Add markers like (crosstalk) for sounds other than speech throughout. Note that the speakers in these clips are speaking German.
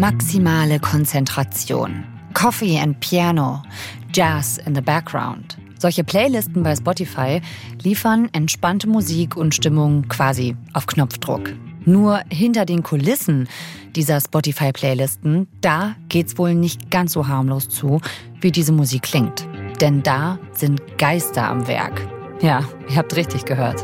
maximale Konzentration. Coffee and Piano, Jazz in the Background. Solche Playlisten bei Spotify liefern entspannte Musik und Stimmung quasi auf Knopfdruck. Nur hinter den Kulissen dieser Spotify-Playlisten, da geht's wohl nicht ganz so harmlos zu, wie diese Musik klingt. Denn da sind Geister am Werk. Ja, ihr habt richtig gehört.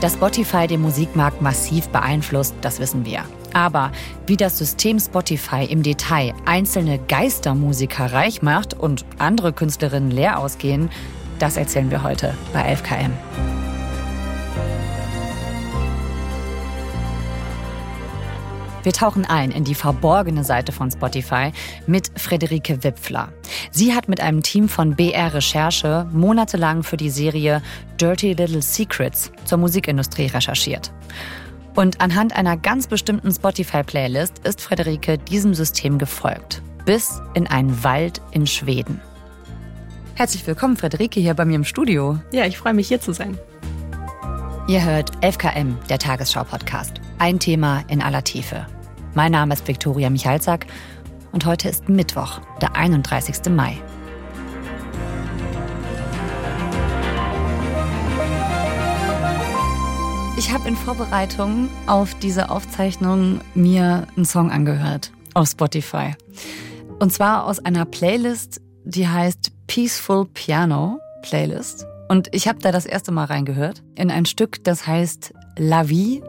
Dass Spotify den Musikmarkt massiv beeinflusst, das wissen wir. Aber wie das System Spotify im Detail einzelne Geistermusiker reich macht und andere Künstlerinnen leer ausgehen, das erzählen wir heute bei 11KM. Wir tauchen ein in die verborgene Seite von Spotify mit Frederike Wipfler. Sie hat mit einem Team von BR Recherche monatelang für die Serie Dirty Little Secrets zur Musikindustrie recherchiert. Und anhand einer ganz bestimmten Spotify-Playlist ist Frederike diesem System gefolgt. Bis in einen Wald in Schweden. Herzlich willkommen, Frederike, hier bei mir im Studio. Ja, ich freue mich, hier zu sein. Ihr hört 11KM, der Tagesschau-Podcast. Ein Thema in aller Tiefe. Mein Name ist Viktoria Michalzack und heute ist Mittwoch, der 31. Mai. Ich habe in Vorbereitung auf diese Aufzeichnung mir einen Song angehört auf Spotify. Und zwar aus einer Playlist, die heißt Peaceful Piano Playlist. Und ich habe da das erste Mal reingehört in ein Stück, das heißt La Vie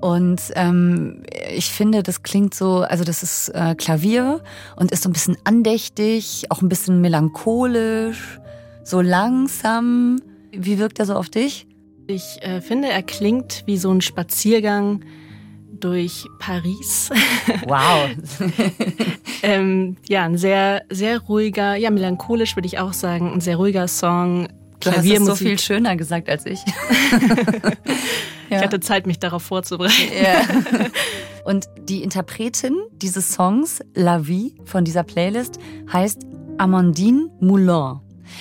und ähm, ich finde, das klingt so, also das ist äh, Klavier und ist so ein bisschen andächtig, auch ein bisschen melancholisch, so langsam. Wie wirkt er so auf dich? Ich äh, finde, er klingt wie so ein Spaziergang durch Paris. (laughs) Wow. (laughs) ähm, ja, ein sehr, sehr ruhiger, ja, melancholisch würde ich auch sagen, ein sehr ruhiger Song. Du hast es so viel schöner gesagt als ich. (laughs) Ja. Ich hatte Zeit, mich darauf vorzubereiten. Ja. Und die Interpretin dieses Songs, La Vie, von dieser Playlist, heißt Amandine Moulin.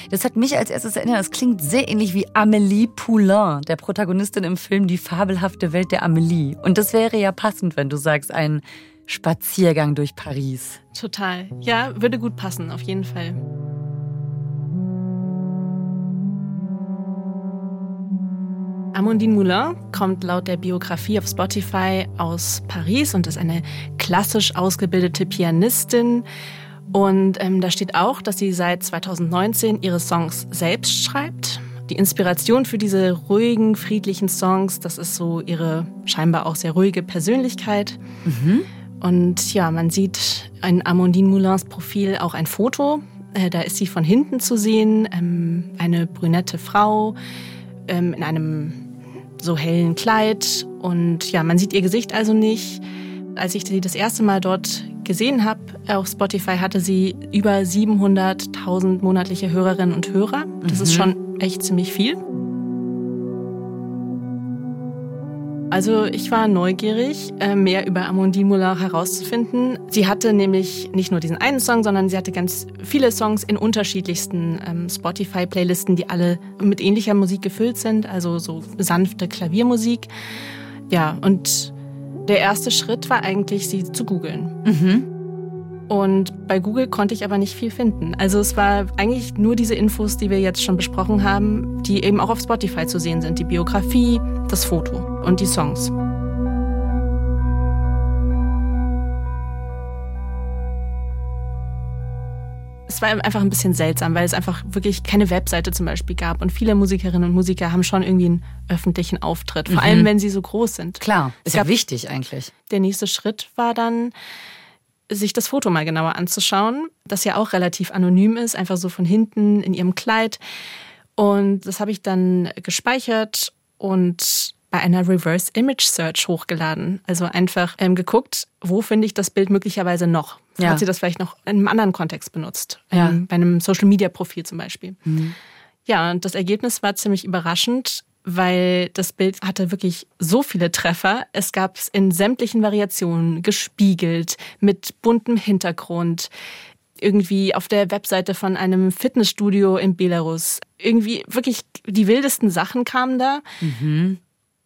Das hat mich als erstes erinnert, das klingt sehr ähnlich wie Amélie Poulain, der Protagonistin im Film Die fabelhafte Welt der Amélie. Und das wäre ja passend, wenn du sagst, ein Spaziergang durch Paris. Total. Ja, würde gut passen, auf jeden Fall. Amandine Moulin kommt laut der Biografie auf Spotify aus Paris und ist eine klassisch ausgebildete Pianistin. Und ähm, da steht auch, dass sie seit 2019 ihre Songs selbst schreibt. Die Inspiration für diese ruhigen, friedlichen Songs, das ist so ihre scheinbar auch sehr ruhige Persönlichkeit. Mhm. Und ja, man sieht in Amandine Moulins Profil auch ein Foto. Äh, da ist sie von hinten zu sehen, ähm, eine brünette Frau ähm, in einem so hellen Kleid. Und ja, man sieht ihr Gesicht also nicht. Als ich sie das erste Mal dort gesehen habe auf Spotify, hatte sie über 700.000 monatliche Hörerinnen und Hörer. Das mhm. ist schon echt ziemlich viel. Also ich war neugierig, äh, mehr über Amandine Moulin herauszufinden. Sie hatte nämlich nicht nur diesen einen Song, sondern sie hatte ganz viele Songs in unterschiedlichsten ähm, Spotify-Playlisten, die alle mit ähnlicher Musik gefüllt sind, also so sanfte Klaviermusik. Ja, und der erste Schritt war eigentlich, sie zu googeln. Mhm. Und bei Google konnte ich aber nicht viel finden. Also es war eigentlich nur diese Infos, die wir jetzt schon besprochen haben, die eben auch auf Spotify zu sehen sind. Die Biografie, das Foto und die Songs. es war einfach ein bisschen seltsam, weil es einfach wirklich keine Webseite zum Beispiel gab. Und viele Musikerinnen und Musiker haben schon irgendwie einen öffentlichen Auftritt, vor mhm. allem wenn sie so groß sind. Klar, ist ja wichtig eigentlich. Der nächste Schritt war dann, sich das Foto mal genauer anzuschauen, das ja auch relativ anonym ist, einfach so von hinten in ihrem Kleid. Und das habe ich dann gespeichert und bei einer Reverse Image Search hochgeladen. Also einfach ähm, geguckt, wo finde ich das Bild möglicherweise noch? Ja. Hat sie das vielleicht noch in einem anderen Kontext benutzt? Ja. Ähm, bei einem Social Media Profil zum Beispiel. Mhm. Ja, und das Ergebnis war ziemlich überraschend weil das Bild hatte wirklich so viele Treffer. Es gab es in sämtlichen Variationen, gespiegelt, mit buntem Hintergrund, irgendwie auf der Webseite von einem Fitnessstudio in Belarus. Irgendwie wirklich die wildesten Sachen kamen da. Mhm.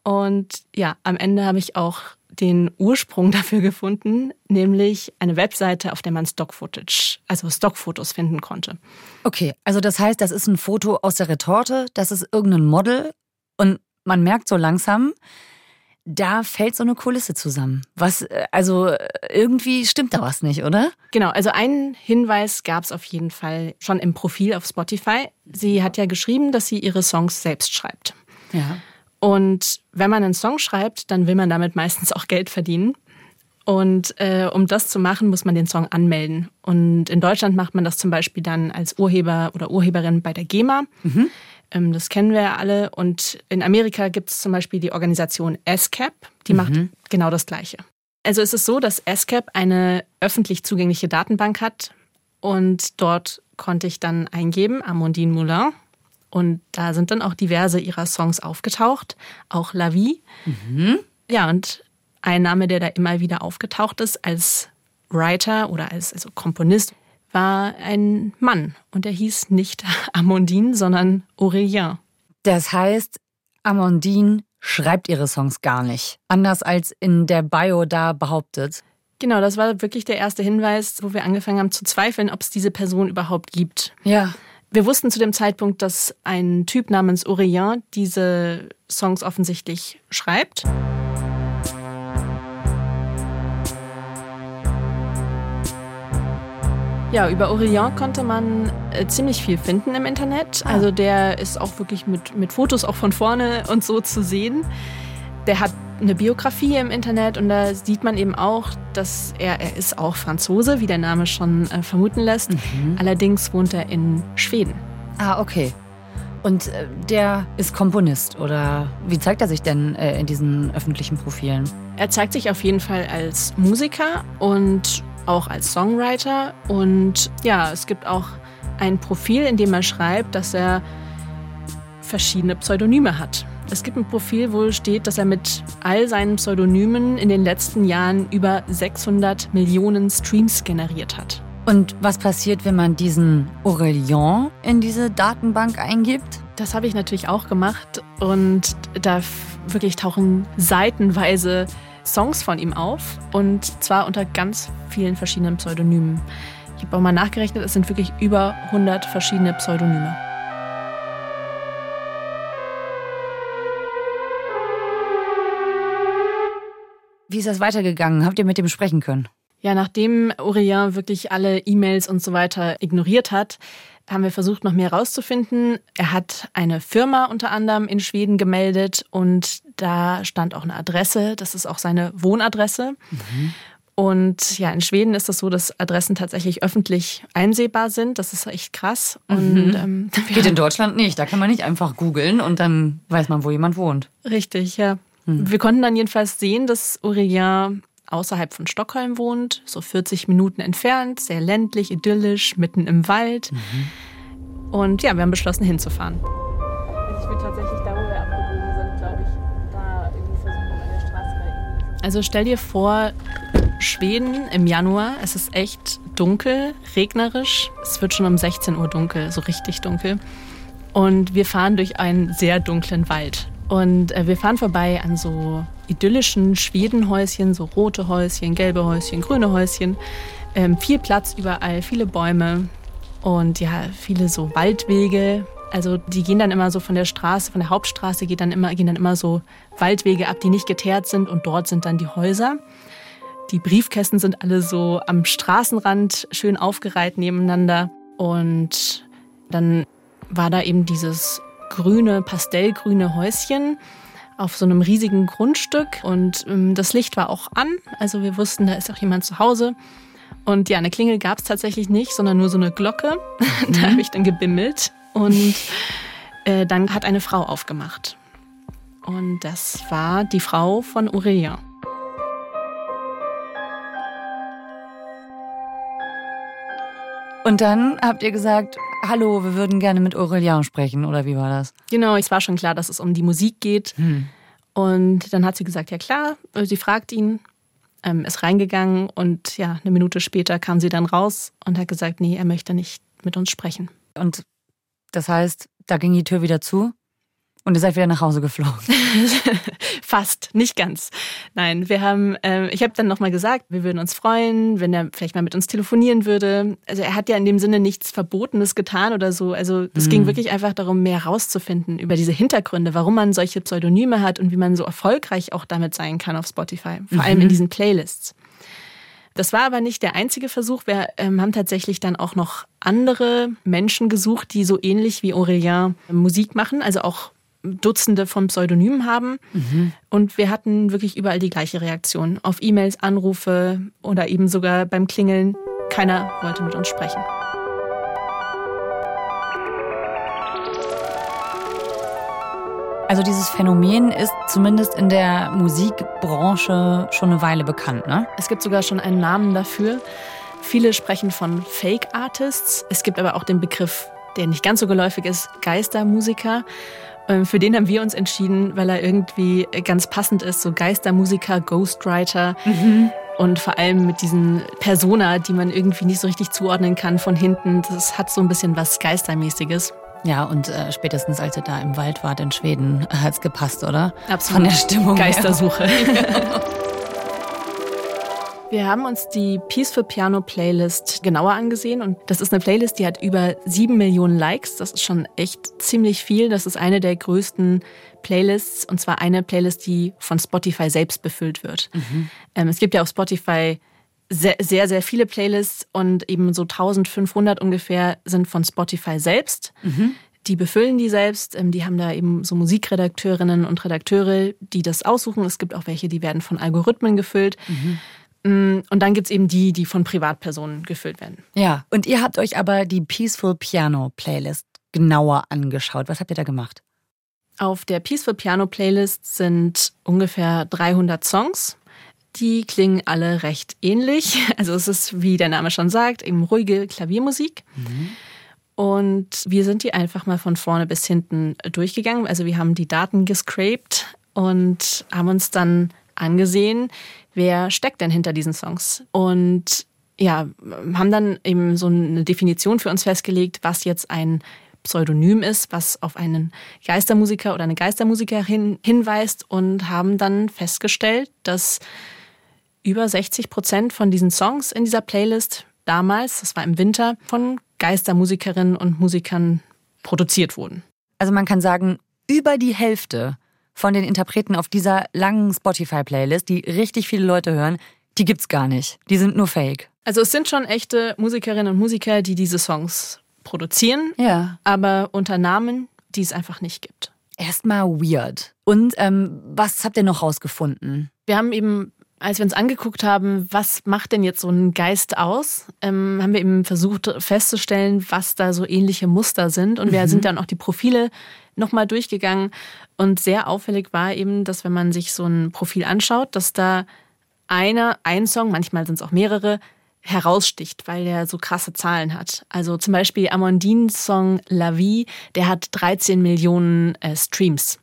Und ja, am Ende habe ich auch den Ursprung (laughs) dafür gefunden, nämlich eine Webseite, auf der man Stock-Footage, also Stockfotos finden konnte. Okay, also das heißt, das ist ein Foto aus der Retorte, das ist irgendein Model und man merkt so langsam, da fällt so eine Kulisse zusammen. Was, äh, also irgendwie stimmt da was nicht, oder? Genau, also einen Hinweis gab es auf jeden Fall schon im Profil auf Spotify. Sie hat ja geschrieben, dass sie ihre Songs selbst schreibt. Ja. Und wenn man einen Song schreibt, dann will man damit meistens auch Geld verdienen. Und äh, um das zu machen, muss man den Song anmelden. Und in Deutschland macht man das zum Beispiel dann als Urheber oder Urheberin bei der GEMA. Mhm. Ähm, das kennen wir ja alle. Und in Amerika gibt es zum Beispiel die Organisation ASCAP, die mhm. macht genau das Gleiche. Also es ist so, dass ASCAP eine öffentlich zugängliche Datenbank hat. Und dort konnte ich dann eingeben, Amandine Moulin, und da sind dann auch diverse ihrer Songs aufgetaucht, auch La Vie. Mhm. Ja, und ein Name, der da immer wieder aufgetaucht ist als Writer oder als also Komponist, war ein Mann. Und der hieß nicht (laughs) Amandine, sondern Aurélien. Das heißt, Amandine schreibt ihre Songs gar nicht. Anders als in der Bio da behauptet. Genau, das war wirklich der erste Hinweis, wo wir angefangen haben zu zweifeln, ob es diese Person überhaupt gibt. Ja. Wir wussten zu dem Zeitpunkt, dass ein Typ namens Aurélien diese Songs offensichtlich schreibt. Ja, über Aurélien konnte man äh, ziemlich viel finden im Internet. Ah. Also der ist auch wirklich mit, mit Fotos auch von vorne und so zu sehen. Der hat eine Biografie im Internet und da sieht man eben auch, dass er, er ist auch Franzose, wie der Name schon äh, vermuten lässt. Mhm. Allerdings wohnt er in Schweden. Ah, okay. Und äh, der ist Komponist oder wie zeigt er sich denn äh, in diesen öffentlichen Profilen? Er zeigt sich auf jeden Fall als Musiker und auch als Songwriter. Und ja, es gibt auch ein Profil, in dem er schreibt, dass er verschiedene Pseudonyme hat. Es gibt ein Profil, wo steht, dass er mit all seinen Pseudonymen in den letzten Jahren über 600 Millionen Streams generiert hat. Und was passiert, wenn man diesen Aurélien in diese Datenbank eingibt? Das habe ich natürlich auch gemacht und da wirklich tauchen seitenweise Songs von ihm auf und zwar unter ganz vielen verschiedenen Pseudonymen. Ich habe auch mal nachgerechnet, es sind wirklich über 100 verschiedene Pseudonyme. Wie ist das weitergegangen? Habt ihr mit dem sprechen können? Ja, nachdem Aurélien wirklich alle E-Mails und so weiter ignoriert hat, haben wir versucht, noch mehr herauszufinden. Er hat eine Firma unter anderem in Schweden gemeldet und da stand auch eine Adresse. Das ist auch seine Wohnadresse. Mhm. Und ja, in Schweden ist das so, dass Adressen tatsächlich öffentlich einsehbar sind. Das ist echt krass. Und, mhm. ähm, (laughs) Geht in Deutschland nicht. Da kann man nicht einfach googeln und dann weiß man, wo jemand wohnt. Richtig, ja. Mhm. Wir konnten dann jedenfalls sehen, dass Aurélien außerhalb von Stockholm wohnt, so 40 Minuten entfernt, sehr ländlich, idyllisch, mitten im Wald. Mhm. Und ja, wir haben beschlossen hinzufahren. Ich will tatsächlich da, wo wir abgebogen sind, glaube ich, da irgendwie versuchen, an der Straße Also stell dir vor, Schweden im Januar, es ist echt dunkel, regnerisch. Es wird schon um 16 Uhr dunkel, so richtig dunkel. Und wir fahren durch einen sehr dunklen Wald. Und äh, wir fahren vorbei an so idyllischen Schwedenhäuschen, so rote Häuschen, gelbe Häuschen, grüne Häuschen. Ähm, viel Platz überall, viele Bäume und ja, viele so Waldwege. Also die gehen dann immer so von der Straße, von der Hauptstraße geht dann immer, gehen dann immer so Waldwege ab, die nicht geteert sind und dort sind dann die Häuser. Die Briefkästen sind alle so am Straßenrand schön aufgereiht nebeneinander und dann war da eben dieses grüne, pastellgrüne Häuschen auf so einem riesigen Grundstück und ähm, das Licht war auch an. Also wir wussten, da ist auch jemand zu Hause. Und ja, eine Klingel gab es tatsächlich nicht, sondern nur so eine Glocke. (laughs) da mhm. habe ich dann gebimmelt und äh, dann hat eine Frau aufgemacht. Und das war die Frau von Aurelia. Und dann habt ihr gesagt, hallo, wir würden gerne mit Aurelien sprechen, oder wie war das? Genau, es war schon klar, dass es um die Musik geht. Hm. Und dann hat sie gesagt, ja klar, sie fragt ihn, ähm, ist reingegangen und ja, eine Minute später kam sie dann raus und hat gesagt, nee, er möchte nicht mit uns sprechen. Und das heißt, da ging die Tür wieder zu? Und ihr seid wieder nach Hause geflogen. (laughs) Fast, nicht ganz. Nein, wir haben, äh, ich habe dann nochmal gesagt, wir würden uns freuen, wenn er vielleicht mal mit uns telefonieren würde. Also er hat ja in dem Sinne nichts Verbotenes getan oder so. Also es mhm. ging wirklich einfach darum, mehr rauszufinden über diese Hintergründe, warum man solche Pseudonyme hat und wie man so erfolgreich auch damit sein kann auf Spotify. Vor mhm. allem in diesen Playlists. Das war aber nicht der einzige Versuch. Wir ähm, haben tatsächlich dann auch noch andere Menschen gesucht, die so ähnlich wie Aurélien Musik machen, also auch Dutzende von Pseudonymen haben. Mhm. Und wir hatten wirklich überall die gleiche Reaktion. Auf E-Mails, Anrufe oder eben sogar beim Klingeln. Keiner wollte mit uns sprechen. Also dieses Phänomen ist zumindest in der Musikbranche schon eine Weile bekannt, ne? Es gibt sogar schon einen Namen dafür. Viele sprechen von Fake Artists. Es gibt aber auch den Begriff, der nicht ganz so geläufig ist, Geistermusiker. Ähm, für den haben wir uns entschieden, weil er irgendwie ganz passend ist, so Geistermusiker, Ghostwriter. Mhm. Und vor allem mit diesen Persona, die man irgendwie nicht so richtig zuordnen kann von hinten. Das hat so ein bisschen was Geistermäßiges. Ja, und äh, spätestens als ihr da im Wald wart in Schweden, hat es gepasst, oder? Absolut. Von der Stimmung. Geistersuche. (laughs) Wir haben uns die Peaceful Piano Playlist genauer angesehen und das ist eine Playlist, die hat über sieben Millionen Likes. Das ist schon echt ziemlich viel. Das ist eine der größten Playlists und zwar eine Playlist, die von Spotify selbst befüllt wird. Mhm. Ähm, es gibt ja auf Spotify sehr, sehr, sehr viele Playlists und eben so 1500 ungefähr sind von Spotify selbst. Mhm. Die befüllen die selbst. Ähm, die haben da eben so Musikredakteurinnen und Redakteure, die das aussuchen. Es gibt auch welche, die werden von Algorithmen gefüllt. Mhm. Mm, und dann gibt es eben die, die von Privatpersonen gefüllt werden. Ja, und ihr habt euch aber die Peaceful Piano Playlist genauer angeschaut. Was habt ihr da gemacht? Auf der Peaceful Piano Playlist sind ungefähr 300 Songs. Die klingen alle recht ähnlich. (laughs) Also es ist, wie der Name schon sagt, eben ruhige Klaviermusik. Mhm. Und wir sind die einfach mal von vorne bis hinten durchgegangen. Also wir haben die Daten gescraped und haben uns dann angesehen, wer steckt denn hinter diesen Songs. Und ja, haben dann eben so eine Definition für uns festgelegt, was jetzt ein Pseudonym ist, was auf einen Geistermusiker oder eine Geistermusikerin hinweist und haben dann festgestellt, dass über 60 Prozent von diesen Songs in dieser Playlist damals, das war im Winter, von Geistermusikerinnen und Musikern produziert wurden. Also man kann sagen, über die Hälfte von den Interpreten auf dieser langen Spotify-Playlist, die richtig viele Leute hören, die gibt's gar nicht. Die sind nur fake. Also es sind schon echte Musikerinnen und Musiker, die diese Songs produzieren, ja. aber unter Namen, die es einfach nicht gibt. Erstmal weird. Und ähm, was habt ihr noch rausgefunden? Wir haben eben als wir uns angeguckt haben, was macht denn jetzt so ein Geist aus, ähm, haben wir eben versucht festzustellen, was da so ähnliche Muster sind. Und wir mhm. sind dann auch die Profile nochmal durchgegangen. Und sehr auffällig war eben, dass wenn man sich so ein Profil anschaut, dass da einer, ein Song, manchmal sind es auch mehrere, heraussticht, weil der so krasse Zahlen hat. Also zum Beispiel Amandines Song La Vie, der hat 13 Millionen äh, Streams.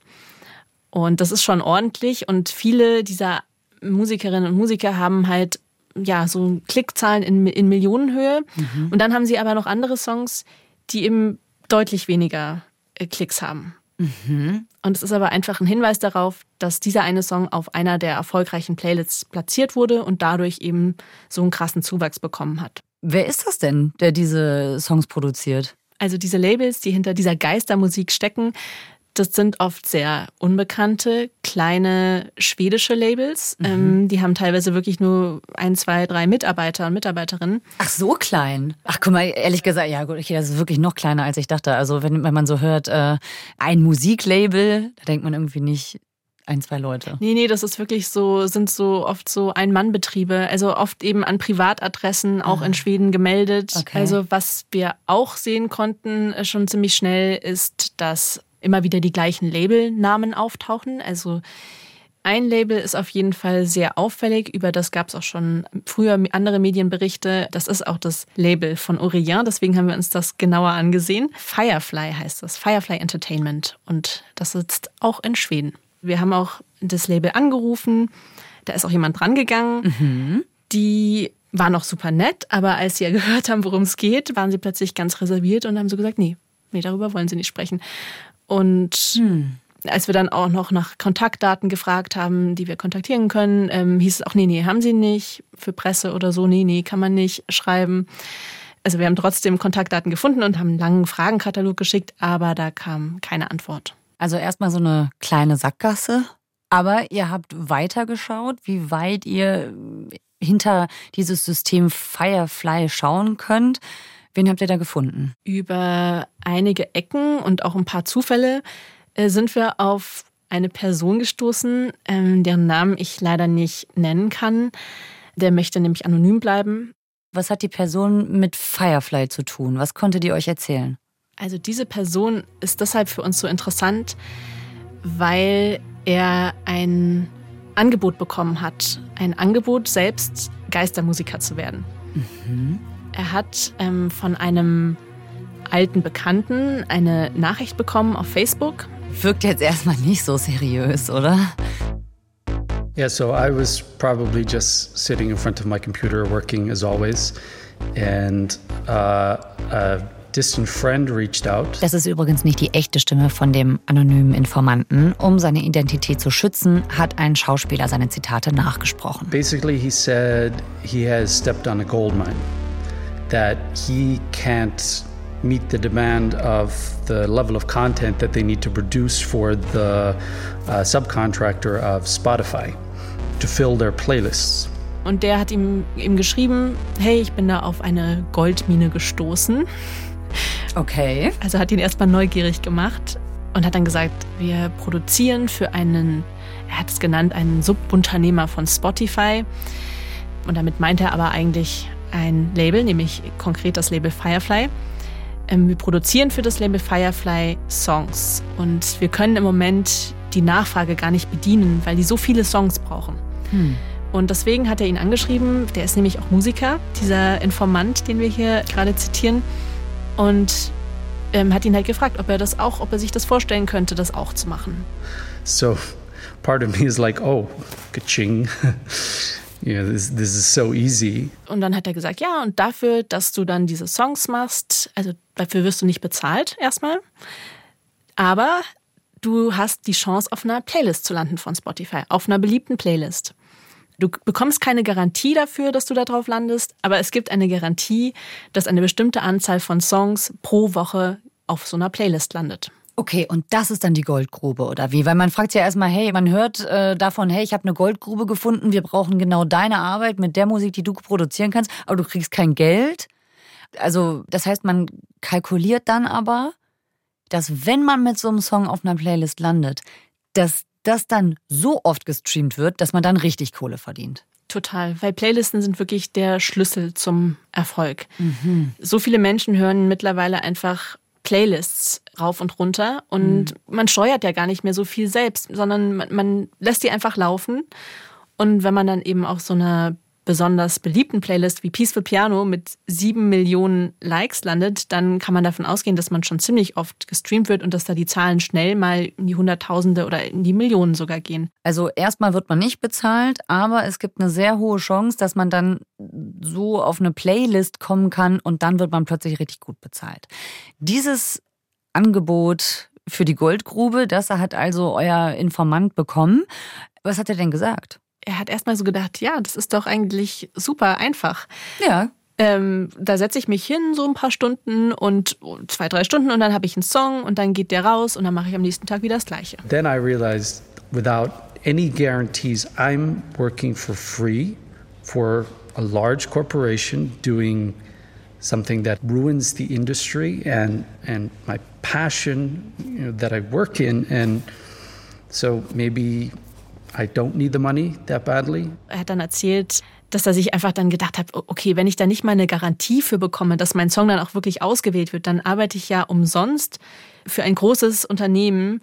Und das ist schon ordentlich. Und viele dieser Musikerinnen und Musiker haben halt ja so Klickzahlen in, in Millionenhöhe. Mhm. Und dann haben sie aber noch andere Songs, die eben deutlich weniger Klicks haben. Mhm. Und es ist aber einfach ein Hinweis darauf, dass dieser eine Song auf einer der erfolgreichen Playlists platziert wurde und dadurch eben so einen krassen Zuwachs bekommen hat. Wer ist das denn, der diese Songs produziert? Also diese Labels, die hinter dieser Geistermusik stecken, das sind oft sehr unbekannte, kleine schwedische Labels. Mhm. Ähm, die haben teilweise wirklich nur ein, zwei, drei Mitarbeiter und Mitarbeiterinnen. Ach, so klein. Ach, guck mal, ehrlich gesagt, ja gut, okay, das ist wirklich noch kleiner, als ich dachte. Also wenn, wenn man so hört, äh, ein Musiklabel, da denkt man irgendwie nicht, ein, zwei Leute. Nee, nee, das ist wirklich so, sind so oft so Ein-Mann-Betriebe, also oft eben an Privatadressen, auch ah. in Schweden gemeldet. Okay. Also was wir auch sehen konnten äh, schon ziemlich schnell ist, dass immer wieder die gleichen Labelnamen auftauchen. Also ein Label ist auf jeden Fall sehr auffällig, über das gab es auch schon früher andere Medienberichte. Das ist auch das Label von Aurélien, deswegen haben wir uns das genauer angesehen. Firefly heißt das, Firefly Entertainment und das sitzt auch in Schweden. Wir haben auch das Label angerufen, da ist auch jemand drangegangen. Mhm. Die war noch super nett, aber als sie ja (laughs) gehört haben, worum es geht, waren sie plötzlich ganz reserviert und haben so gesagt, nee, nee, darüber wollen sie nicht sprechen. Und hm. als wir dann auch noch nach Kontaktdaten gefragt haben, die wir kontaktieren können, ähm, hieß es auch, nee, nee, haben sie nicht. Für Presse oder so, nee, nee, kann man nicht schreiben. Also wir haben trotzdem Kontaktdaten gefunden und haben einen langen Fragenkatalog geschickt, aber da kam keine Antwort. Also erstmal so eine kleine Sackgasse. Aber ihr habt weitergeschaut, wie weit ihr hinter dieses System Firefly schauen könnt. Wen habt ihr da gefunden? Über einige Ecken und auch ein paar Zufälle äh, sind wir auf eine Person gestoßen, ähm, deren Namen ich leider nicht nennen kann. Der möchte nämlich anonym bleiben. Was hat die Person mit Firefly zu tun? Was konnte die euch erzählen? Also diese Person ist deshalb für uns so interessant, weil er ein Angebot bekommen hat. Ein Angebot, selbst Geistermusiker zu werden. Mhm. Er hat ähm, von einem alten Bekannten eine Nachricht bekommen auf Facebook. Wirkt jetzt erstmal nicht so seriös, oder? Yeah, so I was probably just sitting in front of my computer working as always. And uh, uh distant friend reached out. Das ist übrigens nicht die echte Stimme von dem anonymen Informanten. Um seine Identität zu schützen, hat ein Schauspieler seine Zitate nachgesprochen. Basically, he said he has stepped on a gold mine. That he can't meet the demand of the level of content that they need to produce for the uh, subcontractor of Spotify to fill their playlists. Und der hat ihm, ihm geschrieben, hey, ich bin da auf eine Goldmine gestoßen. Okay. Also hat ihn erstmal neugierig gemacht und hat dann gesagt, wir produzieren für einen, er hat es genannt, einen Subunternehmer von Spotify. Und damit meint er aber eigentlich ein Label, nämlich konkret das Label Firefly. Ähm, wir produzieren für das Label Firefly Songs und wir können im Moment die Nachfrage gar nicht bedienen, weil die so viele Songs brauchen. Hm. Und deswegen hat er ihn angeschrieben, der ist nämlich auch Musiker, dieser Informant, den wir hier gerade zitieren und ähm, hat ihn halt gefragt, ob er das auch, ob er sich das vorstellen könnte, das auch zu machen. So, part of me is like, oh, kaching. (laughs) Yeah, this, this is so easy. Und dann hat er gesagt, ja, und dafür, dass du dann diese Songs machst, also dafür wirst du nicht bezahlt erstmal, aber du hast die Chance, auf einer Playlist zu landen von Spotify, auf einer beliebten Playlist. Du bekommst keine Garantie dafür, dass du da drauf landest, aber es gibt eine Garantie, dass eine bestimmte Anzahl von Songs pro Woche auf so einer Playlist landet. Okay, und das ist dann die Goldgrube, oder wie? Weil man fragt ja erstmal, hey, man hört äh, davon, hey, ich habe eine Goldgrube gefunden, wir brauchen genau deine Arbeit mit der Musik, die du produzieren kannst, aber du kriegst kein Geld. Also, das heißt, man kalkuliert dann aber, dass wenn man mit so einem Song auf einer Playlist landet, dass das dann so oft gestreamt wird, dass man dann richtig Kohle verdient. Total, weil Playlisten sind wirklich der Schlüssel zum Erfolg. Mhm. So viele Menschen hören mittlerweile einfach Playlists rauf und runter und mhm. man steuert ja gar nicht mehr so viel selbst, sondern man, man lässt die einfach laufen. Und wenn man dann eben auch so eine besonders beliebten Playlist wie Peaceful Piano mit sieben Millionen Likes landet, dann kann man davon ausgehen, dass man schon ziemlich oft gestreamt wird und dass da die Zahlen schnell mal in die Hunderttausende oder in die Millionen sogar gehen. Also erstmal wird man nicht bezahlt, aber es gibt eine sehr hohe Chance, dass man dann so auf eine Playlist kommen kann und dann wird man plötzlich richtig gut bezahlt. Dieses Angebot für die Goldgrube, das hat also euer Informant bekommen. Was hat er denn gesagt? Er hat erstmal so gedacht, ja, das ist doch eigentlich super einfach. Ja. Ähm, da setze ich mich hin, so ein paar Stunden und zwei, drei Stunden und dann habe ich einen Song und dann geht der raus und dann mache ich am nächsten Tag wieder das Gleiche. Then I realized without any guarantees, I'm working for free for a large corporation doing something that ruins the industry and, and my passion you know, that I work in. And so maybe I don't need the money that badly. Er hat dann erzählt, dass er sich einfach dann gedacht hat, okay, wenn ich da nicht mal eine Garantie für bekomme, dass mein Song dann auch wirklich ausgewählt wird, dann arbeite ich ja umsonst für ein großes Unternehmen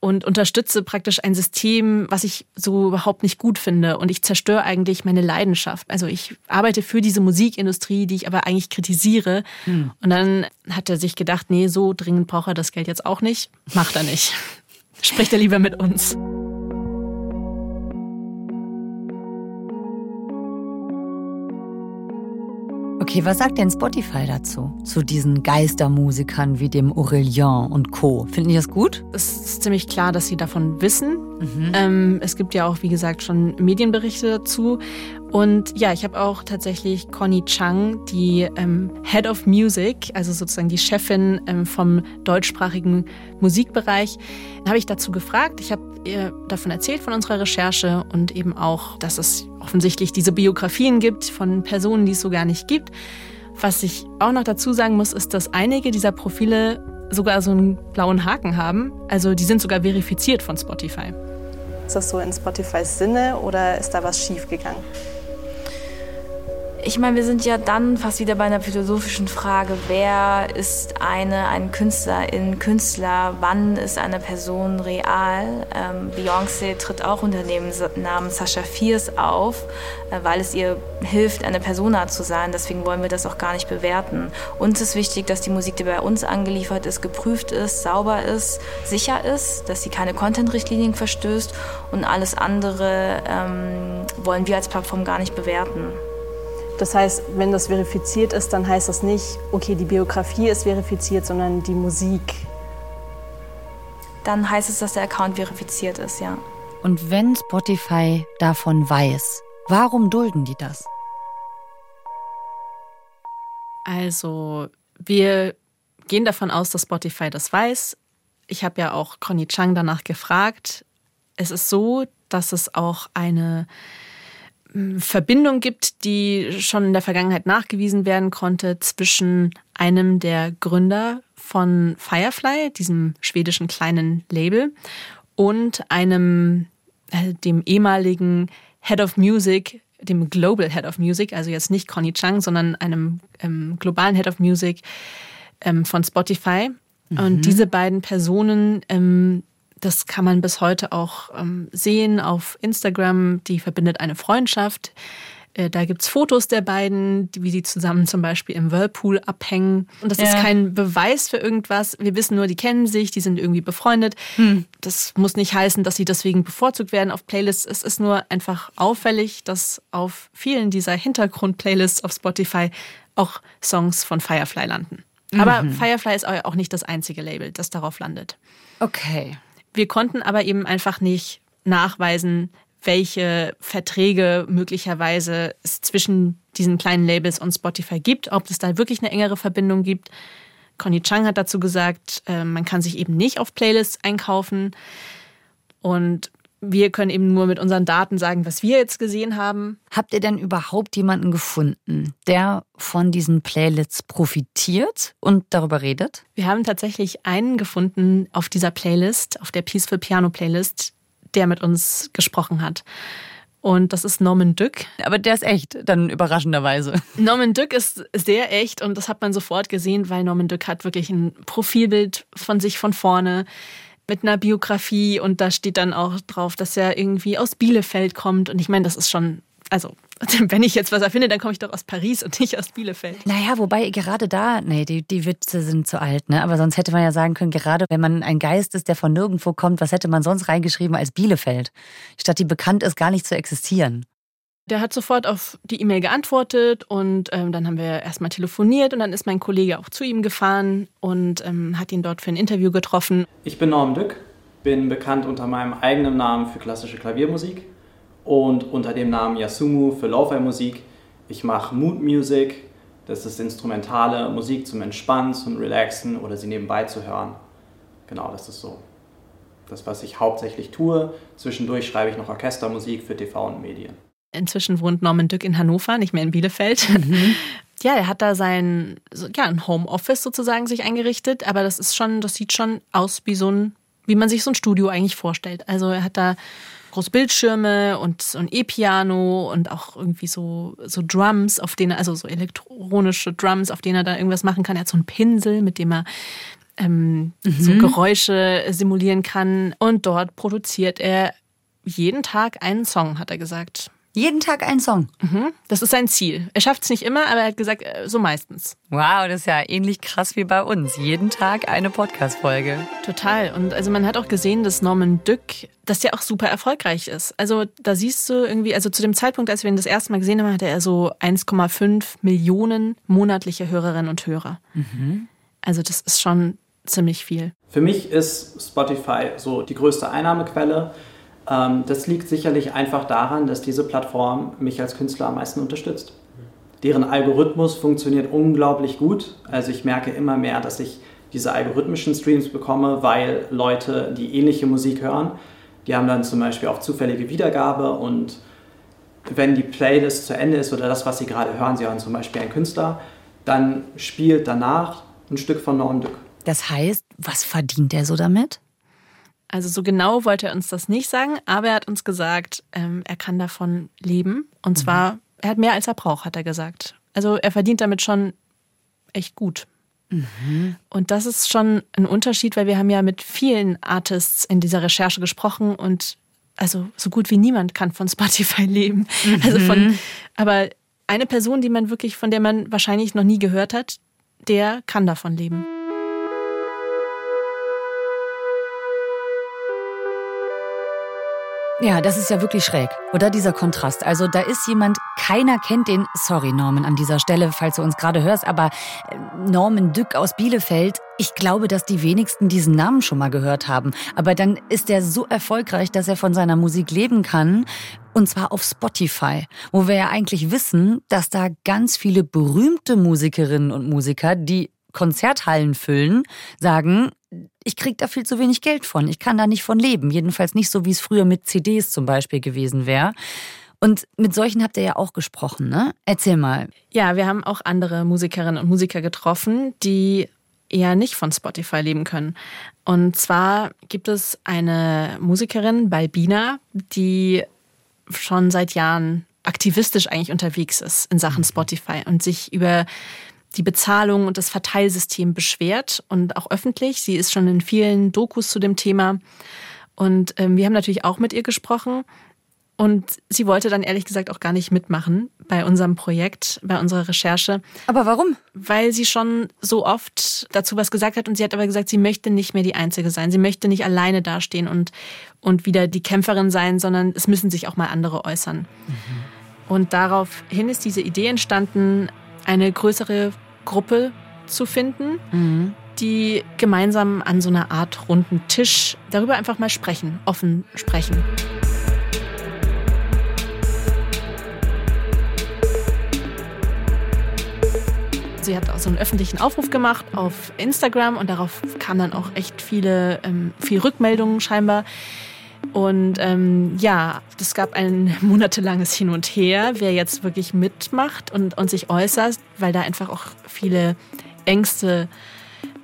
und unterstütze praktisch ein System, was ich so überhaupt nicht gut finde. Und ich zerstöre eigentlich meine Leidenschaft. Also ich arbeite für diese Musikindustrie, die ich aber eigentlich kritisiere. Hm. Und dann hat er sich gedacht, nee, so dringend braucht er das Geld jetzt auch nicht. Macht er nicht. (laughs) Spricht er lieber mit uns. Okay, was sagt denn Spotify dazu? Zu diesen Geistermusikern wie dem Aurelien und Co. Finden die das gut? Es ist ziemlich klar, dass sie davon wissen. Mhm. Ähm, es gibt ja auch, wie gesagt, schon Medienberichte dazu. Und ja, ich habe auch tatsächlich Connie Chang, die ähm, Head of Music, also sozusagen die Chefin ähm, vom deutschsprachigen Musikbereich, habe ich dazu gefragt. Ich habe ihr davon erzählt von unserer Recherche und eben auch, dass es offensichtlich diese Biografien gibt von Personen, die es so gar nicht gibt. Was ich auch noch dazu sagen muss, ist, dass einige dieser Profile sogar so einen blauen Haken haben. Also die sind sogar verifiziert von Spotify. Ist das so in Spotifys Sinne oder ist da was schiefgegangen? Ich meine, wir sind ja dann fast wieder bei einer philosophischen Frage, wer ist eine, ein Künstlerin, Künstler, wann ist eine Person real? Ähm, Beyoncé tritt auch unter dem Namen Sascha Fierce auf, äh, weil es ihr hilft, eine Persona zu sein. Deswegen wollen wir das auch gar nicht bewerten. Uns ist wichtig, dass die Musik, die bei uns angeliefert ist, geprüft ist, sauber ist, sicher ist, dass sie keine Content-Richtlinien verstößt und alles andere ähm, wollen wir als Plattform gar nicht bewerten. Das heißt, wenn das verifiziert ist, dann heißt das nicht, okay, die Biografie ist verifiziert, sondern die Musik. Dann heißt es, dass der Account verifiziert ist, ja. Und wenn Spotify davon weiß, warum dulden die das? Also, wir gehen davon aus, dass Spotify das weiß. Ich habe ja auch Conny Chang danach gefragt. Es ist so, dass es auch eine Verbindung gibt, die schon in der Vergangenheit nachgewiesen werden konnte zwischen einem der Gründer von Firefly, diesem schwedischen kleinen Label, und einem, äh, dem ehemaligen Head of Music, dem Global Head of Music, also jetzt nicht Connie Chang, sondern einem ähm, globalen Head of Music ähm, von Spotify. Mhm. Und diese beiden Personen ähm, das kann man bis heute auch ähm, sehen auf Instagram. Die verbindet eine Freundschaft. Äh, da gibt's Fotos der beiden, wie sie zusammen zum Beispiel im Whirlpool abhängen. Und das ja. ist kein Beweis für irgendwas. Wir wissen nur, die kennen sich, die sind irgendwie befreundet. Hm. Das muss nicht heißen, dass sie deswegen bevorzugt werden auf Playlists. Es ist nur einfach auffällig, dass auf vielen dieser Hintergrund-Playlists auf Spotify auch Songs von Firefly landen. Aber mhm. Firefly ist auch nicht das einzige Label, das darauf landet. Okay. Wir konnten aber eben einfach nicht nachweisen, welche Verträge möglicherweise es zwischen diesen kleinen Labels und Spotify gibt, ob es da wirklich eine engere Verbindung gibt. Conny Chang hat dazu gesagt, äh, man kann sich eben nicht auf Playlists einkaufen. Und wir können eben nur mit unseren Daten sagen, was wir jetzt gesehen haben. Habt ihr denn überhaupt jemanden gefunden, der von diesen Playlists profitiert und darüber redet? Wir haben tatsächlich einen gefunden auf dieser Playlist, auf der Peaceful Piano Playlist, der mit uns gesprochen hat. Und das ist Norman Dück. Aber der ist echt, dann überraschenderweise. Norman Dück ist sehr echt und das hat man sofort gesehen, weil Norman Dück hat wirklich ein Profilbild von sich von vorne mit einer Biografie und da steht dann auch drauf, dass er irgendwie aus Bielefeld kommt. Und ich meine, das ist schon, also (laughs) wenn ich jetzt was erfinde, dann komme ich doch aus Paris und nicht aus Bielefeld. Naja, wobei gerade da, nee, die, die Witze sind zu alt, ne? Aber sonst hätte man ja sagen können, gerade wenn man ein Geist ist, der von nirgendwo kommt, was hätte man sonst reingeschrieben als Bielefeld? Statt die bekannt ist, gar nicht zu existieren. Der hat sofort auf die E-Mail geantwortet und ähm, dann haben wir erstmal telefoniert und dann ist mein Kollege auch zu ihm gefahren und ähm, hat ihn dort für ein Interview getroffen. Ich bin Norm Dück, bin bekannt unter meinem eigenen Namen für klassische Klaviermusik und unter dem Namen Yasumu für Lo-Fi-Musik. Ich mache Mood Music, das ist instrumentale Musik zum Entspannen, zum Relaxen oder sie nebenbei zu hören. Genau, das ist so das, was ich hauptsächlich tue. Zwischendurch schreibe ich noch Orchestermusik für TV und Medien. Inzwischen wohnt Norman Dück in Hannover, nicht mehr in Bielefeld. Mhm. (laughs) Ja, er hat da sein, ja, ein Homeoffice sozusagen sich eingerichtet, aber das ist schon, das sieht schon aus wie so ein, wie man sich so ein Studio eigentlich vorstellt. Also er hat da große Bildschirme und so ein E-Piano und auch irgendwie so, so Drums, auf denen also so elektronische Drums, auf denen er da irgendwas machen kann. Er hat so einen Pinsel, mit dem er ähm, mhm. so Geräusche simulieren kann. Und dort produziert er jeden Tag einen Song, hat er gesagt. Jeden Tag ein Song. Mhm. Das ist sein Ziel. Er schafft es nicht immer, aber er hat gesagt, äh, so meistens. Wow, das ist ja ähnlich krass wie bei uns. Jeden Tag eine Podcast-Folge. Total. Und also man hat auch gesehen, dass Norman Dück, dass der auch super erfolgreich ist. Also da siehst du irgendwie, also zu dem Zeitpunkt, als wir ihn das erste Mal gesehen haben, hatte er so 1,5 Millionen monatliche Hörerinnen und Hörer. Mhm. Also das ist schon ziemlich viel. Für mich ist Spotify so die größte Einnahmequelle. Ähm, das liegt sicherlich einfach daran, dass diese Plattform mich als Künstler am meisten unterstützt. Deren Algorithmus funktioniert unglaublich gut. Also ich merke immer mehr, dass ich diese algorithmischen Streams bekomme, weil Leute, die ähnliche Musik hören, die haben dann zum Beispiel auch zufällige Wiedergabe und wenn die Playlist zu Ende ist oder das, was sie gerade hören, sie hören zum Beispiel einen Künstler, dann spielt danach ein Stück von Norm Duck. Das heißt, was verdient er so damit? Also so genau wollte er uns das nicht sagen, aber er hat uns gesagt, ähm, er kann davon leben. Und mhm. zwar, er hat mehr als er braucht, hat er gesagt. Also er verdient damit schon echt gut. Mhm. Und das ist schon ein Unterschied, weil wir haben ja mit vielen Artists in dieser Recherche gesprochen und also so gut wie niemand kann von Spotify (laughs) leben. Mhm. Also von, aber eine Person, die man wirklich, von der man wahrscheinlich noch nie gehört hat, der kann davon leben. Ja, das ist ja wirklich schräg, oder dieser Kontrast. Also da ist jemand, keiner kennt den, sorry Norman an dieser Stelle, falls du uns gerade hörst, aber äh, Norman Dück aus Bielefeld, ich glaube, dass die wenigsten diesen Namen schon mal gehört haben. Aber dann ist er so erfolgreich, dass er von seiner Musik leben kann. Und zwar auf Spotify, wo wir ja eigentlich wissen, dass da ganz viele berühmte Musikerinnen und Musiker, die Konzerthallen füllen, sagen, ich kriege da viel zu wenig Geld von. Ich kann da nicht von leben. Jedenfalls nicht so, wie es früher mit CDs zum Beispiel gewesen wäre. Und mit solchen habt ihr ja auch gesprochen, ne? Erzähl mal. Ja, wir haben auch andere Musikerinnen und Musiker getroffen, die eher nicht von Spotify leben können. Und zwar gibt es eine Musikerin, Balbina, die schon seit Jahren aktivistisch eigentlich unterwegs ist in Sachen Spotify und sich über die Bezahlung und das Verteilsystem beschwert und auch öffentlich. Sie ist schon in vielen Dokus zu dem Thema. Und ähm, wir haben natürlich auch mit ihr gesprochen. Und sie wollte dann ehrlich gesagt auch gar nicht mitmachen bei unserem Projekt, bei unserer Recherche. Aber warum? Weil sie schon so oft dazu was gesagt hat und sie hat aber gesagt, sie möchte nicht mehr die Einzige sein. Sie möchte nicht alleine dastehen und, und wieder die Kämpferin sein, sondern es müssen sich auch mal andere äußern. Mhm. Und daraufhin ist diese Idee entstanden, eine größere Gruppe zu finden, mhm. die gemeinsam an so einer Art runden Tisch darüber einfach mal sprechen, offen sprechen. Sie hat auch so einen öffentlichen Aufruf gemacht auf Instagram und darauf kamen dann auch echt viele, ähm, viel Rückmeldungen scheinbar. Und ähm, ja, es gab ein (laughs) monatelanges Hin und Her, wer jetzt wirklich mitmacht und, und sich äußert, weil da einfach auch viele Ängste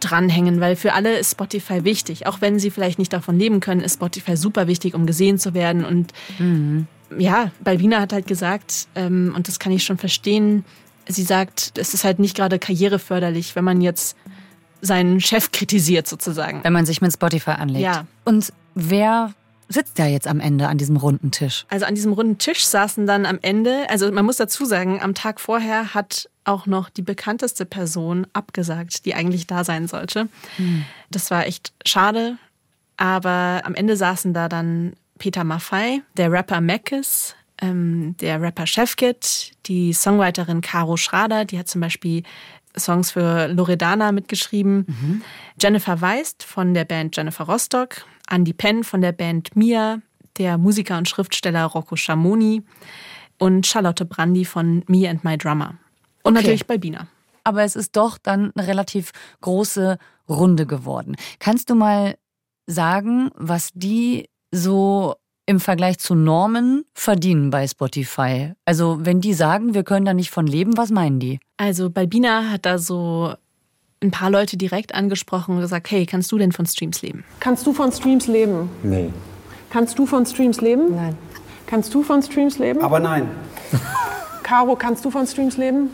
dranhängen, weil für alle ist Spotify wichtig. Auch wenn sie vielleicht nicht davon leben können, ist Spotify super wichtig, um gesehen zu werden. Und mhm. ja, Balbina hat halt gesagt, ähm, und das kann ich schon verstehen, sie sagt, es ist halt nicht gerade karriereförderlich, wenn man jetzt seinen Chef kritisiert sozusagen. Wenn man sich mit Spotify anlegt. Ja. Und wer sitzt da jetzt am Ende an diesem runden Tisch? Also an diesem runden Tisch saßen dann am Ende, also man muss dazu sagen, am Tag vorher hat auch noch die bekannteste Person abgesagt, die eigentlich da sein sollte. Hm. Das war echt schade, aber am Ende saßen da dann Peter Maffei, der Rapper Mackes, ähm, der Rapper Chefkit, die Songwriterin Caro Schrader, die hat zum Beispiel Songs für Loredana mitgeschrieben, mhm. Jennifer Weist von der Band Jennifer Rostock, Andy Penn von der Band Mia, der Musiker und Schriftsteller Rocco Schamoni und Charlotte Brandy von Me and My Drummer. Und okay. natürlich Balbina. Aber es ist doch dann eine relativ große Runde geworden. Kannst du mal sagen, was die so im Vergleich zu Normen verdienen bei Spotify? Also wenn die sagen, wir können da nicht von leben, was meinen die? Also Balbina hat da so ein paar Leute direkt angesprochen und gesagt, hey, kannst du denn von Streams leben? Kannst du von Streams leben? Nee. Kannst du von Streams leben? Nein. Kannst du von Streams leben? Aber nein. (laughs) Caro, kannst du von Streams leben?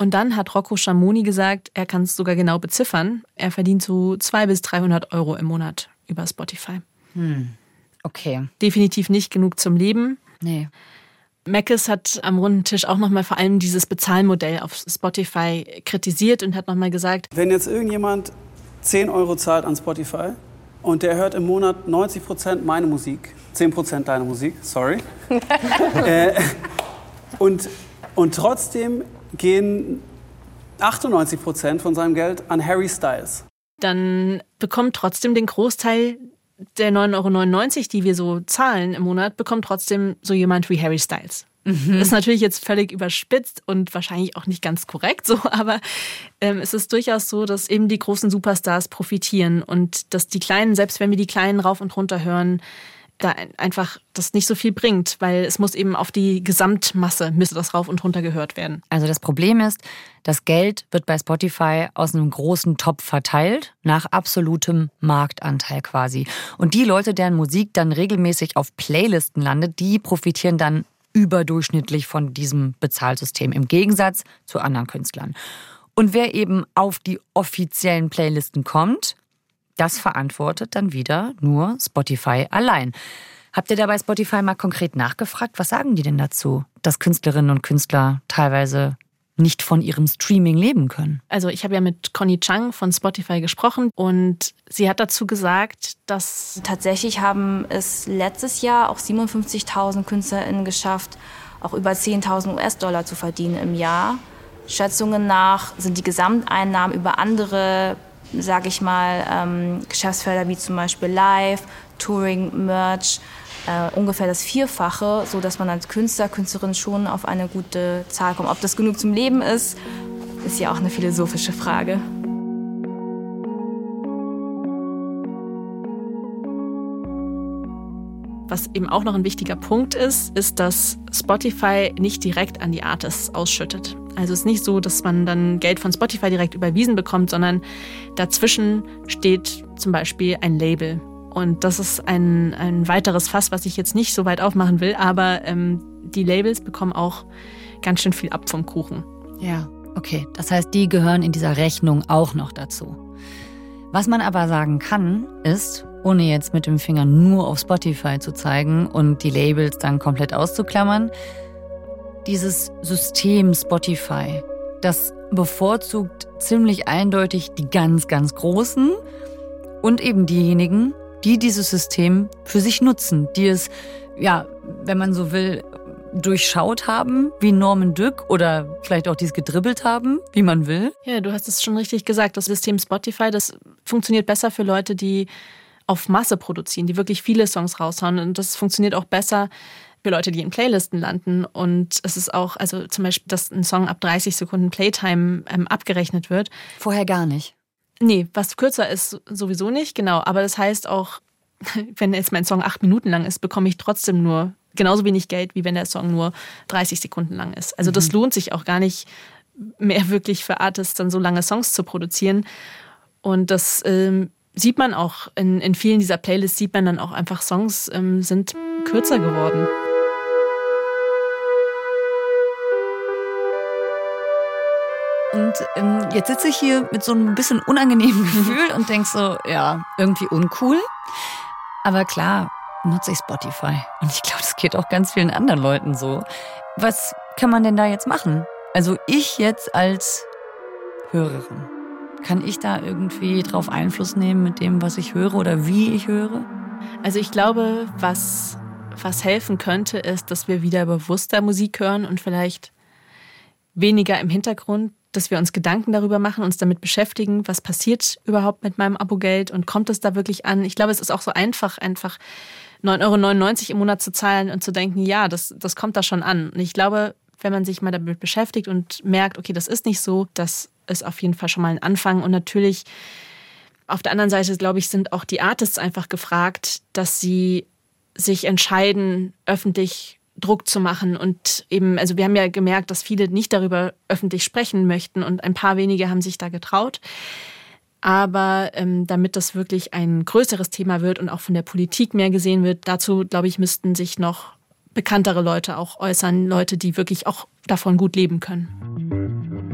Und dann hat Rocco Schamoni gesagt, er kann es sogar genau beziffern. Er verdient so 200 bis 300 Euro im Monat über Spotify. Hm. Okay. Definitiv nicht genug zum Leben. Nee. Mackes hat am runden Tisch auch nochmal vor allem dieses Bezahlmodell auf Spotify kritisiert und hat nochmal gesagt, wenn jetzt irgendjemand 10 Euro zahlt an Spotify und der hört im Monat 90 Prozent meine Musik, 10 Prozent deine Musik, sorry, (laughs) äh, und, und trotzdem gehen 98 Prozent von seinem Geld an Harry Styles. Dann bekommt trotzdem den Großteil der 9,99 Euro, die wir so zahlen im Monat, bekommt trotzdem so jemand wie Harry Styles. Mhm. Ist natürlich jetzt völlig überspitzt und wahrscheinlich auch nicht ganz korrekt so, (laughs) aber ähm, es ist durchaus so, dass eben die großen Superstars profitieren und dass die Kleinen, selbst wenn wir die Kleinen rauf und runter hören, da einfach das nicht so viel bringt, weil es muss eben auf die Gesamtmasse müsste das rauf und runter gehört werden. Also das Problem ist, das Geld wird bei Spotify aus einem großen Topf verteilt, nach absolutem Marktanteil quasi. Und die Leute, deren Musik dann regelmäßig auf Playlisten landet, die profitieren dann überdurchschnittlich von diesem Bezahlsystem im Gegensatz zu anderen Künstlern. Und wer eben auf die offiziellen Playlisten kommt, das verantwortet dann wieder nur Spotify allein. Habt ihr da bei Spotify mal konkret nachgefragt? Was sagen die denn dazu, dass Künstlerinnen und Künstler teilweise nicht von ihrem Streaming leben können? Also ich habe ja mit Conny Chang von Spotify gesprochen und sie hat dazu gesagt, dass tatsächlich haben es letztes Jahr auch 57.000 KünstlerInnen geschafft, auch über 10.000 US-Dollar zu verdienen im Jahr. Schätzungen nach sind die Gesamteinnahmen über andere sage ich mal, ähm, Geschäftsfelder wie zum Beispiel Live, Touring, Merch, äh, ungefähr das Vierfache, so dass man als Künstler, Künstlerin schon auf eine gute Zahl kommt. Ob das genug zum Leben ist, ist ja auch eine philosophische Frage. Was eben auch noch ein wichtiger Punkt ist, ist, dass Spotify nicht direkt an die Artists ausschüttet. Also es ist nicht so, dass man dann Geld von Spotify direkt überwiesen bekommt, sondern dazwischen steht zum Beispiel ein Label. Und das ist ein, ein weiteres Fass, was ich jetzt nicht so weit aufmachen will, aber ähm, die Labels bekommen auch ganz schön viel ab vom Kuchen. Ja, okay. Das heißt, die gehören in dieser Rechnung auch noch dazu. Was man aber sagen kann, ist, ohne jetzt mit dem Finger nur auf Spotify zu zeigen und die Labels dann komplett auszuklammern, dieses System Spotify, das bevorzugt ziemlich eindeutig die ganz, ganz Großen und eben diejenigen, die dieses System für sich nutzen, die es, ja, wenn man so will, durchschaut haben, wie Norman Dück oder vielleicht auch dies gedribbelt haben, wie man will. Ja, du hast es schon richtig gesagt. Das System Spotify, das funktioniert besser für Leute, die auf Masse produzieren, die wirklich viele Songs raushauen. Und das funktioniert auch besser für Leute, die in Playlisten landen. Und es ist auch, also zum Beispiel, dass ein Song ab 30 Sekunden Playtime ähm, abgerechnet wird. Vorher gar nicht. Nee, was kürzer ist, sowieso nicht, genau. Aber das heißt auch, (laughs) wenn jetzt mein Song acht Minuten lang ist, bekomme ich trotzdem nur genauso wenig Geld, wie wenn der Song nur 30 Sekunden lang ist. Also das mhm. lohnt sich auch gar nicht mehr (laughs) wirklich für Artists, dann so lange Songs zu produzieren. Und das ähm, sieht man auch in, in vielen dieser Playlists, sieht man dann auch einfach, Songs ähm, sind kürzer geworden. Und ähm, jetzt sitze ich hier mit so einem bisschen unangenehmen (laughs) Gefühl und denk so, ja, irgendwie uncool. Aber klar, nutze ich Spotify. Und ich glaube, das geht auch ganz vielen anderen Leuten so. Was kann man denn da jetzt machen? Also ich jetzt als Hörerin. Kann ich da irgendwie drauf Einfluss nehmen mit dem, was ich höre oder wie ich höre? Also ich glaube, was, was helfen könnte, ist, dass wir wieder bewusster Musik hören und vielleicht weniger im Hintergrund, dass wir uns Gedanken darüber machen, uns damit beschäftigen, was passiert überhaupt mit meinem Abogeld und kommt es da wirklich an? Ich glaube, es ist auch so einfach, einfach 9,99 Euro im Monat zu zahlen und zu denken, ja, das, das kommt da schon an. Und ich glaube, wenn man sich mal damit beschäftigt und merkt, okay, das ist nicht so, das ist auf jeden Fall schon mal ein Anfang. Und natürlich, auf der anderen Seite, glaube ich, sind auch die Artists einfach gefragt, dass sie sich entscheiden, öffentlich Druck zu machen. Und eben, also wir haben ja gemerkt, dass viele nicht darüber öffentlich sprechen möchten und ein paar wenige haben sich da getraut. Aber ähm, damit das wirklich ein größeres Thema wird und auch von der Politik mehr gesehen wird, dazu, glaube ich, müssten sich noch bekanntere Leute auch äußern, Leute, die wirklich auch davon gut leben können.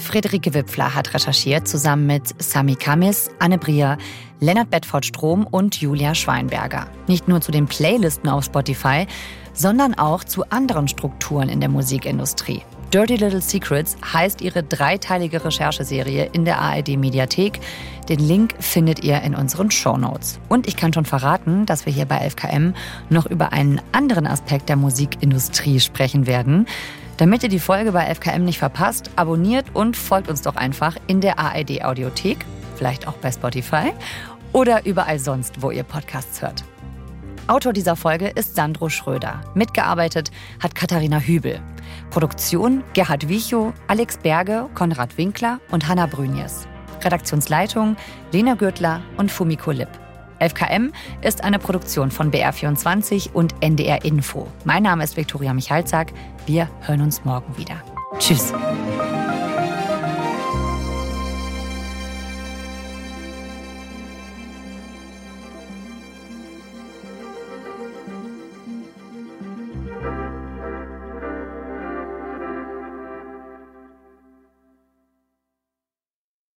Friederike Wipfler hat recherchiert zusammen mit Sami Kamis, Anne Brier, Lennart Bedford-Strom und Julia Schweinberger. Nicht nur zu den Playlisten auf Spotify, sondern auch zu anderen Strukturen in der Musikindustrie. Dirty Little Secrets heißt ihre dreiteilige Rechercheserie in der ARD Mediathek. Den Link findet ihr in unseren Show Notes. Und ich kann schon verraten, dass wir hier bei 11KM noch über einen anderen Aspekt der Musikindustrie sprechen werden. Damit ihr die Folge bei 11KM nicht verpasst, abonniert und folgt uns doch einfach in der ARD Audiothek, vielleicht auch bei Spotify oder überall sonst, wo ihr Podcasts hört. Autor dieser Folge ist Sandro Schröder. Mitgearbeitet hat Katharina Hübel. Produktion Gerhard Wichow, Alex Berge, Konrad Winkler und Hanna Brünjes. Redaktionsleitung Lena Gürtler und Fumiko Lipp. 11KM ist eine Produktion von BR24 und NDR Info. Mein Name ist Viktoria Michalzack. Wir hören uns morgen wieder. Tschüss.